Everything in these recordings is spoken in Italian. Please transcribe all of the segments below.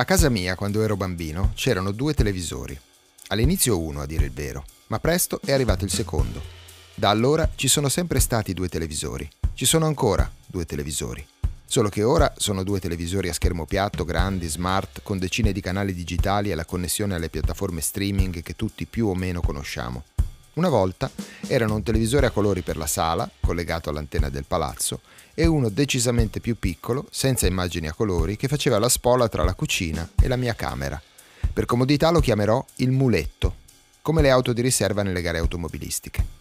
A casa mia, quando ero bambino, c'erano due televisori. All'inizio uno, a dire il vero, ma presto è arrivato il secondo. Da allora ci sono sempre stati due televisori. Ci sono ancora due televisori. Solo che ora sono due televisori a schermo piatto, grandi, smart, con decine di canali digitali e la connessione alle piattaforme streaming che tutti più o meno conosciamo. Una volta erano un televisore a colori per la sala, collegato all'antenna del palazzo, e uno decisamente più piccolo, senza immagini a colori, che faceva la spola tra la cucina e la mia camera. Per comodità lo chiamerò il muletto, come le auto di riserva nelle gare automobilistiche.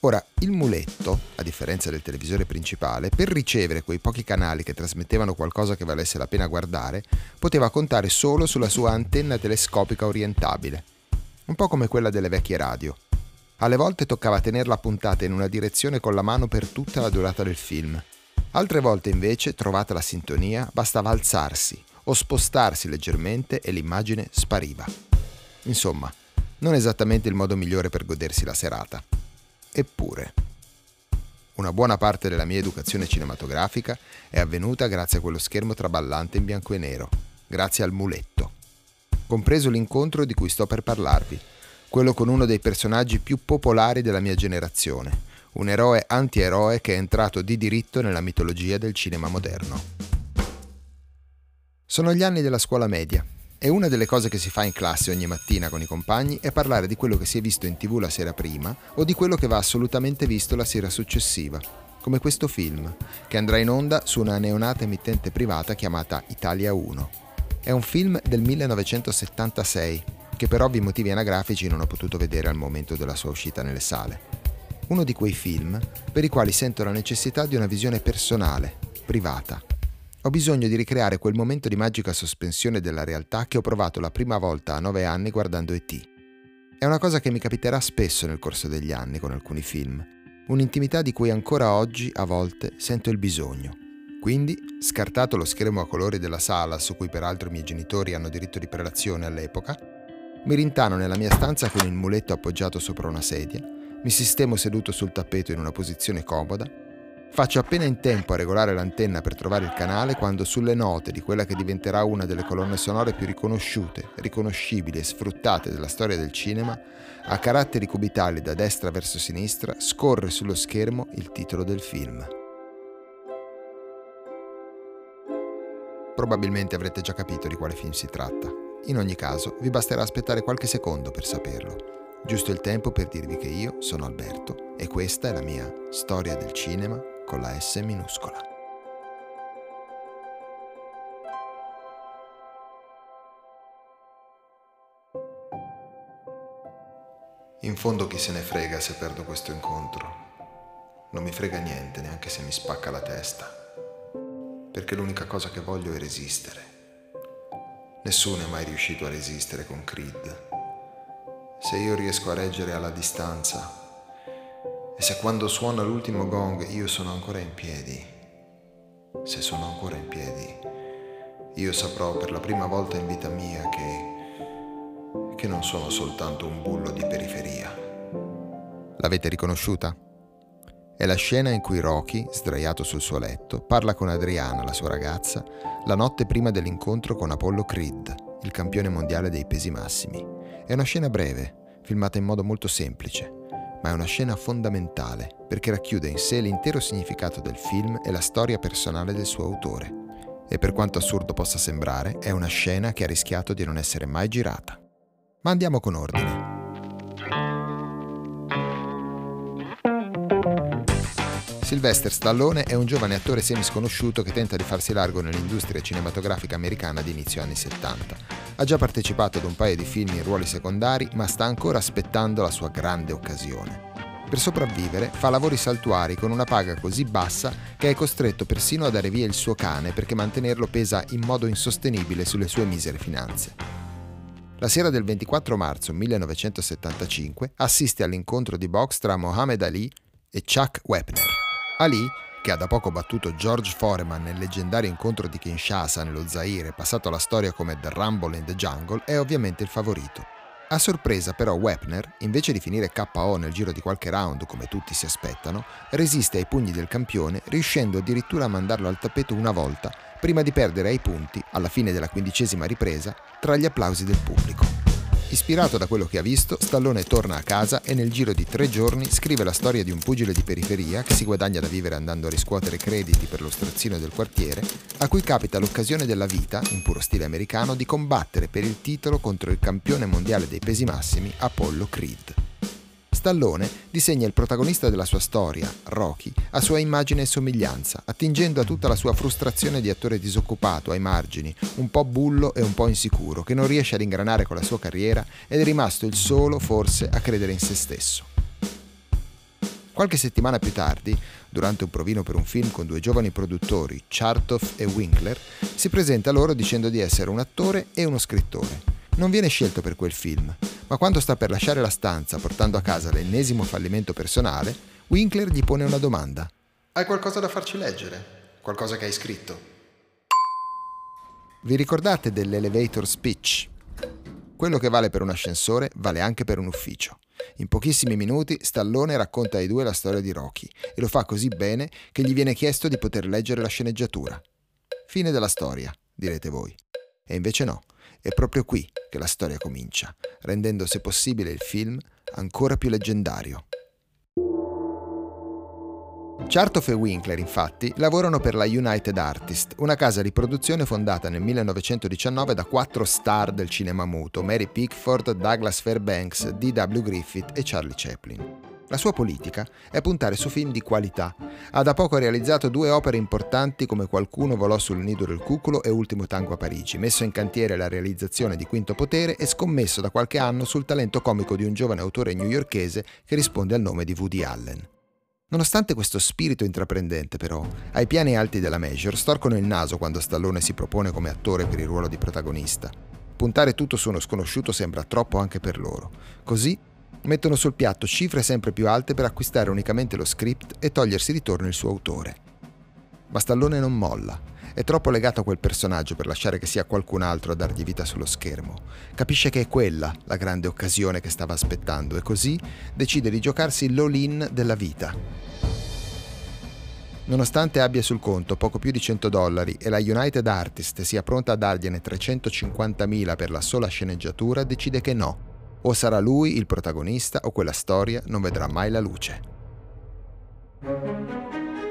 Ora, il muletto, a differenza del televisore principale, per ricevere quei pochi canali che trasmettevano qualcosa che valesse la pena guardare, poteva contare solo sulla sua antenna telescopica orientabile, un po' come quella delle vecchie radio. Alle volte toccava tenerla puntata in una direzione con la mano per tutta la durata del film. Altre volte invece, trovata la sintonia, bastava alzarsi o spostarsi leggermente e l'immagine spariva. Insomma, non esattamente il modo migliore per godersi la serata. Eppure, una buona parte della mia educazione cinematografica è avvenuta grazie a quello schermo traballante in bianco e nero, grazie al muletto. Compreso l'incontro di cui sto per parlarvi, quello con uno dei personaggi più popolari della mia generazione, un eroe antieroe che è entrato di diritto nella mitologia del cinema moderno. Sono gli anni della scuola media e una delle cose che si fa in classe ogni mattina con i compagni è parlare di quello che si è visto in tv la sera prima o di quello che va assolutamente visto la sera successiva, come questo film, che andrà in onda su una neonata emittente privata chiamata Italia 1. È un film del 1976, che per ovvi motivi anagrafici non ho potuto vedere al momento della sua uscita nelle sale. Uno di quei film per i quali sento la necessità di una visione personale, privata, ho bisogno di ricreare quel momento di magica sospensione della realtà che ho provato la prima volta a nove anni guardando E.T. È una cosa che mi capiterà spesso nel corso degli anni con alcuni film, un'intimità di cui ancora oggi a volte sento il bisogno. Quindi, scartato lo schermo a colori della sala, su cui peraltro i miei genitori hanno diritto di prelazione all'epoca, mi rintano nella mia stanza con il muletto appoggiato sopra una sedia, mi sistemo seduto sul tappeto in una posizione comoda Faccio appena in tempo a regolare l'antenna per trovare il canale quando sulle note di quella che diventerà una delle colonne sonore più riconosciute, riconoscibili e sfruttate della storia del cinema, a caratteri cubitali da destra verso sinistra scorre sullo schermo il titolo del film. Probabilmente avrete già capito di quale film si tratta. In ogni caso, vi basterà aspettare qualche secondo per saperlo. Giusto il tempo per dirvi che io sono Alberto e questa è la mia storia del cinema con la S minuscola. In fondo chi se ne frega se perdo questo incontro. Non mi frega niente neanche se mi spacca la testa. Perché l'unica cosa che voglio è resistere. Nessuno è mai riuscito a resistere con Creed. Se io riesco a reggere alla distanza, e se quando suona l'ultimo gong io sono ancora in piedi, se sono ancora in piedi, io saprò per la prima volta in vita mia che, che non sono soltanto un bullo di periferia. L'avete riconosciuta? È la scena in cui Rocky, sdraiato sul suo letto, parla con Adriana, la sua ragazza, la notte prima dell'incontro con Apollo Creed, il campione mondiale dei pesi massimi. È una scena breve, filmata in modo molto semplice, ma è una scena fondamentale perché racchiude in sé l'intero significato del film e la storia personale del suo autore. E per quanto assurdo possa sembrare, è una scena che ha rischiato di non essere mai girata. Ma andiamo con ordine. Sylvester Stallone è un giovane attore semisconosciuto che tenta di farsi largo nell'industria cinematografica americana di inizio anni 70. Ha già partecipato ad un paio di film in ruoli secondari, ma sta ancora aspettando la sua grande occasione. Per sopravvivere fa lavori saltuari con una paga così bassa che è costretto persino a dare via il suo cane perché mantenerlo pesa in modo insostenibile sulle sue misere finanze. La sera del 24 marzo 1975 assiste all'incontro di box tra Mohamed Ali e Chuck Wepner. Ali, che ha da poco battuto George Foreman nel leggendario incontro di Kinshasa nello Zaire, passato alla storia come The Rumble in the Jungle, è ovviamente il favorito. A sorpresa però Wepner, invece di finire KO nel giro di qualche round come tutti si aspettano, resiste ai pugni del campione riuscendo addirittura a mandarlo al tappeto una volta prima di perdere ai punti, alla fine della quindicesima ripresa, tra gli applausi del pubblico. Ispirato da quello che ha visto, Stallone torna a casa e nel giro di tre giorni scrive la storia di un pugile di periferia che si guadagna da vivere andando a riscuotere crediti per lo strozzino del quartiere, a cui capita l'occasione della vita, in puro stile americano, di combattere per il titolo contro il campione mondiale dei pesi massimi Apollo Creed. Stallone disegna il protagonista della sua storia, Rocky, a sua immagine e somiglianza, attingendo a tutta la sua frustrazione di attore disoccupato, ai margini, un po' bullo e un po' insicuro, che non riesce ad ingranare con la sua carriera ed è rimasto il solo, forse, a credere in se stesso. Qualche settimana più tardi, durante un provino per un film con due giovani produttori, Chartoff e Winkler, si presenta loro dicendo di essere un attore e uno scrittore. Non viene scelto per quel film, ma quando sta per lasciare la stanza portando a casa l'ennesimo fallimento personale, Winkler gli pone una domanda. Hai qualcosa da farci leggere? Qualcosa che hai scritto? Vi ricordate dell'elevator speech? Quello che vale per un ascensore vale anche per un ufficio. In pochissimi minuti Stallone racconta ai due la storia di Rocky e lo fa così bene che gli viene chiesto di poter leggere la sceneggiatura. Fine della storia, direte voi. E invece no. È proprio qui che la storia comincia, rendendo se possibile il film ancora più leggendario. Chartoff e Winkler, infatti, lavorano per la United Artists, una casa di produzione fondata nel 1919 da quattro star del cinema muto, Mary Pickford, Douglas Fairbanks, D.W. Griffith e Charlie Chaplin. La sua politica è puntare su film di qualità. Ha da poco realizzato due opere importanti come Qualcuno volò sul nido del cuculo e Ultimo tango a Parigi, messo in cantiere la realizzazione di Quinto Potere e scommesso da qualche anno sul talento comico di un giovane autore newyorkese che risponde al nome di Woody Allen. Nonostante questo spirito intraprendente, però, ai piani alti della Major storcono il naso quando Stallone si propone come attore per il ruolo di protagonista. Puntare tutto su uno sconosciuto sembra troppo anche per loro. Così mettono sul piatto cifre sempre più alte per acquistare unicamente lo script e togliersi di torno il suo autore. Ma Stallone non molla. È troppo legato a quel personaggio per lasciare che sia qualcun altro a dargli vita sullo schermo. Capisce che è quella la grande occasione che stava aspettando e così decide di giocarsi l'all-in della vita. Nonostante abbia sul conto poco più di 100 dollari e la United Artist sia pronta a dargliene 350.000 per la sola sceneggiatura, decide che no, o sarà lui il protagonista o quella storia non vedrà mai la luce.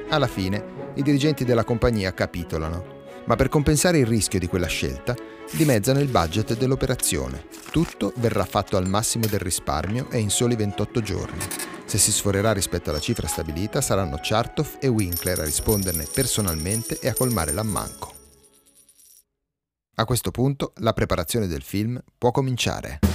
Alla fine, i dirigenti della compagnia capitolano, ma per compensare il rischio di quella scelta, dimezzano il budget dell'operazione. Tutto verrà fatto al massimo del risparmio e in soli 28 giorni. Se si sforerà rispetto alla cifra stabilita, saranno Chartoff e Winkler a risponderne personalmente e a colmare l'ammanco. A questo punto la preparazione del film può cominciare.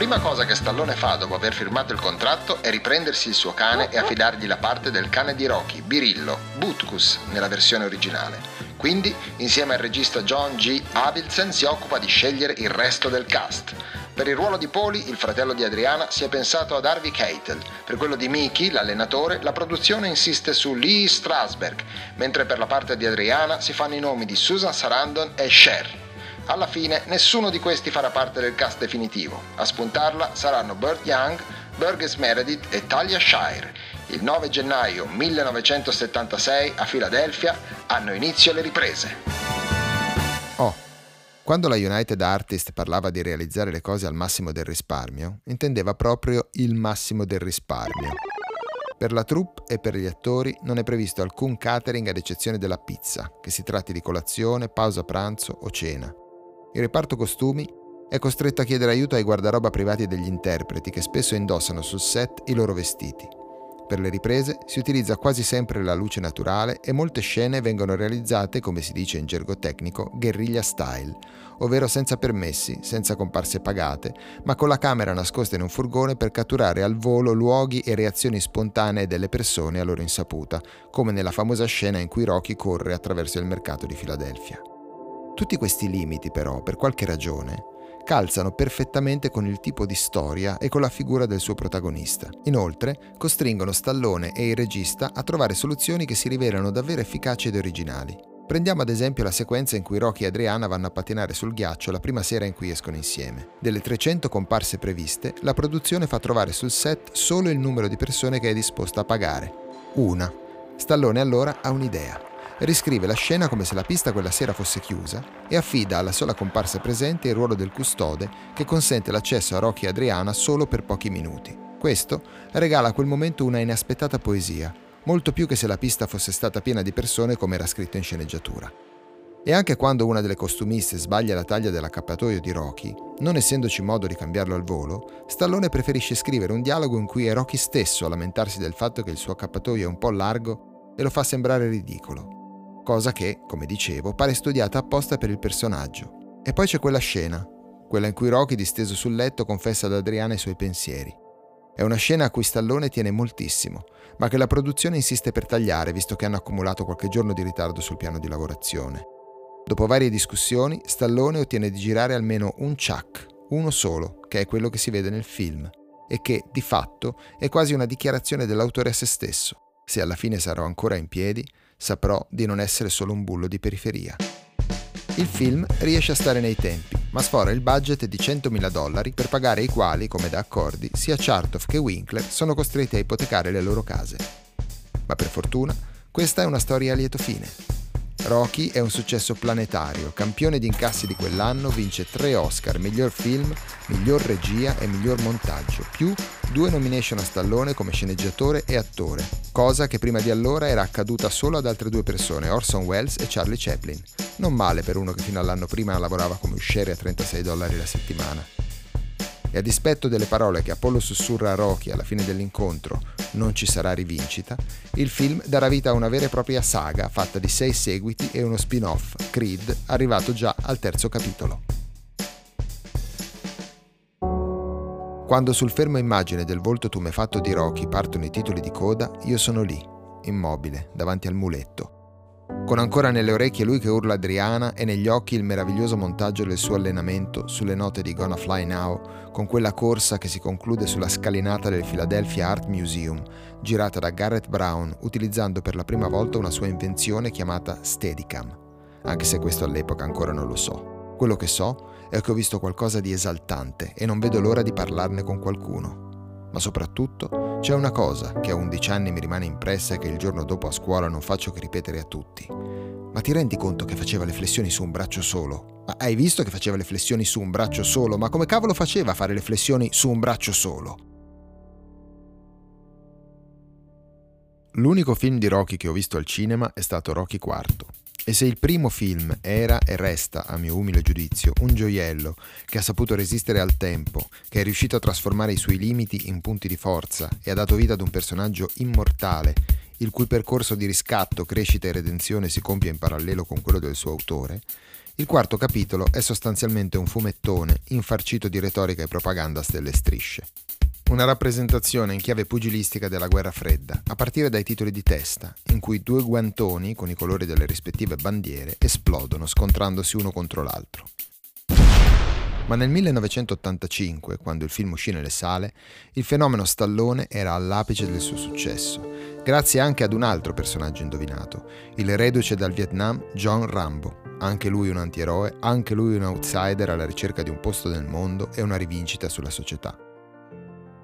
Prima cosa che Stallone fa dopo aver firmato il contratto è riprendersi il suo cane e affidargli la parte del cane di Rocky, Birillo, Butkus nella versione originale. Quindi, insieme al regista John G. Avildsen, si occupa di scegliere il resto del cast. Per il ruolo di Poli, il fratello di Adriana, si è pensato ad Harvey Keitel. Per quello di Mickey, l'allenatore, la produzione insiste su Lee Strasberg, mentre per la parte di Adriana si fanno i nomi di Susan Sarandon e Cher. Alla fine nessuno di questi farà parte del cast definitivo. A spuntarla saranno Burt Young, Burgess Meredith e Talia Shire. Il 9 gennaio 1976 a Filadelfia hanno inizio le riprese. Oh, quando la United Artist parlava di realizzare le cose al massimo del risparmio, intendeva proprio il massimo del risparmio. Per la troupe e per gli attori non è previsto alcun catering ad eccezione della pizza, che si tratti di colazione, pausa pranzo o cena. Il reparto costumi è costretto a chiedere aiuto ai guardaroba privati degli interpreti che spesso indossano sul set i loro vestiti. Per le riprese si utilizza quasi sempre la luce naturale e molte scene vengono realizzate, come si dice in gergo tecnico, guerriglia style, ovvero senza permessi, senza comparse pagate, ma con la camera nascosta in un furgone per catturare al volo luoghi e reazioni spontanee delle persone a loro insaputa, come nella famosa scena in cui Rocky corre attraverso il mercato di Filadelfia. Tutti questi limiti però, per qualche ragione, calzano perfettamente con il tipo di storia e con la figura del suo protagonista. Inoltre, costringono Stallone e il regista a trovare soluzioni che si rivelano davvero efficaci ed originali. Prendiamo ad esempio la sequenza in cui Rocky e Adriana vanno a pattinare sul ghiaccio la prima sera in cui escono insieme. Delle 300 comparse previste, la produzione fa trovare sul set solo il numero di persone che è disposta a pagare. Una. Stallone allora ha un'idea. Riscrive la scena come se la pista quella sera fosse chiusa e affida alla sola comparsa presente il ruolo del custode che consente l'accesso a Rocky e Adriana solo per pochi minuti. Questo regala a quel momento una inaspettata poesia, molto più che se la pista fosse stata piena di persone come era scritto in sceneggiatura. E anche quando una delle costumiste sbaglia la taglia dell'accappatoio di Rocky, non essendoci modo di cambiarlo al volo, Stallone preferisce scrivere un dialogo in cui è Rocky stesso a lamentarsi del fatto che il suo accappatoio è un po' largo e lo fa sembrare ridicolo. Cosa che, come dicevo, pare studiata apposta per il personaggio. E poi c'è quella scena, quella in cui Rocky, disteso sul letto, confessa ad Adriana i suoi pensieri. È una scena a cui Stallone tiene moltissimo, ma che la produzione insiste per tagliare visto che hanno accumulato qualche giorno di ritardo sul piano di lavorazione. Dopo varie discussioni, Stallone ottiene di girare almeno un chuck, uno solo, che è quello che si vede nel film, e che, di fatto, è quasi una dichiarazione dell'autore a se stesso. Se alla fine sarò ancora in piedi, saprò di non essere solo un bullo di periferia. Il film riesce a stare nei tempi, ma sfora il budget di 100.000 dollari per pagare i quali, come da accordi, sia Chartoff che Winkler sono costretti a ipotecare le loro case. Ma per fortuna, questa è una storia a lieto fine. Rocky è un successo planetario, campione di incassi di quell'anno, vince tre Oscar, miglior film, miglior regia e miglior montaggio, più due nomination a Stallone come sceneggiatore e attore, cosa che prima di allora era accaduta solo ad altre due persone, Orson Welles e Charlie Chaplin. Non male per uno che fino all'anno prima lavorava come usciere a 36 dollari la settimana. E a dispetto delle parole che Apollo sussurra a Rocky alla fine dell'incontro, non ci sarà rivincita, il film darà vita a una vera e propria saga fatta di sei seguiti e uno spin-off, Creed, arrivato già al terzo capitolo. Quando sul fermo immagine del volto tumefatto di Rocky partono i titoli di coda, io sono lì, immobile, davanti al muletto, con ancora nelle orecchie lui che urla Adriana e negli occhi il meraviglioso montaggio del suo allenamento sulle note di Gonna Fly Now, con quella corsa che si conclude sulla scalinata del Philadelphia Art Museum, girata da Garrett Brown utilizzando per la prima volta una sua invenzione chiamata Steadicam, anche se questo all'epoca ancora non lo so. Quello che so è che ho visto qualcosa di esaltante e non vedo l'ora di parlarne con qualcuno. Ma soprattutto c'è una cosa che a 11 anni mi rimane impressa e che il giorno dopo a scuola non faccio che ripetere a tutti. Ma ti rendi conto che faceva le flessioni su un braccio solo? Ma hai visto che faceva le flessioni su un braccio solo? Ma come cavolo faceva a fare le flessioni su un braccio solo? L'unico film di Rocky che ho visto al cinema è stato Rocky IV. E se il primo film era e resta, a mio umile giudizio, un gioiello che ha saputo resistere al tempo, che è riuscito a trasformare i suoi limiti in punti di forza e ha dato vita ad un personaggio immortale, il cui percorso di riscatto, crescita e redenzione si compie in parallelo con quello del suo autore, il quarto capitolo è sostanzialmente un fumettone infarcito di retorica e propaganda a stelle strisce. Una rappresentazione in chiave pugilistica della guerra fredda, a partire dai titoli di testa, in cui due guantoni, con i colori delle rispettive bandiere, esplodono scontrandosi uno contro l'altro. Ma nel 1985, quando il film uscì nelle sale, il fenomeno Stallone era all'apice del suo successo, grazie anche ad un altro personaggio indovinato, il reduce dal Vietnam John Rambo, anche lui un antieroe, anche lui un outsider alla ricerca di un posto nel mondo e una rivincita sulla società.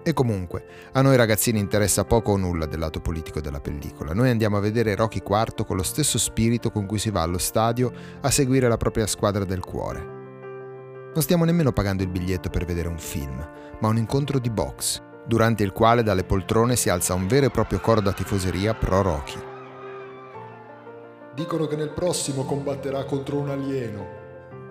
E comunque, a noi ragazzini interessa poco o nulla del lato politico della pellicola. Noi andiamo a vedere Rocky IV con lo stesso spirito con cui si va allo stadio a seguire la propria squadra del cuore. Non stiamo nemmeno pagando il biglietto per vedere un film, ma un incontro di box, durante il quale dalle poltrone si alza un vero e proprio coro da tifoseria pro Rocky. Dicono che nel prossimo combatterà contro un alieno.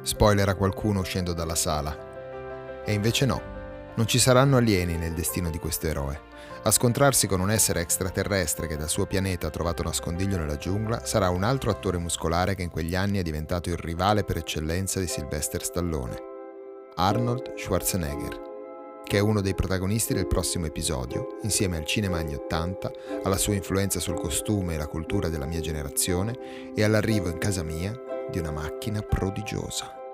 Spoiler a qualcuno uscendo dalla sala. E invece no. Non ci saranno alieni nel destino di questo eroe. A scontrarsi con un essere extraterrestre che dal suo pianeta ha trovato nascondiglio nella giungla sarà un altro attore muscolare che in quegli anni è diventato il rivale per eccellenza di Sylvester Stallone, Arnold Schwarzenegger, che è uno dei protagonisti del prossimo episodio, insieme al cinema anni 80, alla sua influenza sul costume e la cultura della mia generazione e all'arrivo in casa mia di una macchina prodigiosa.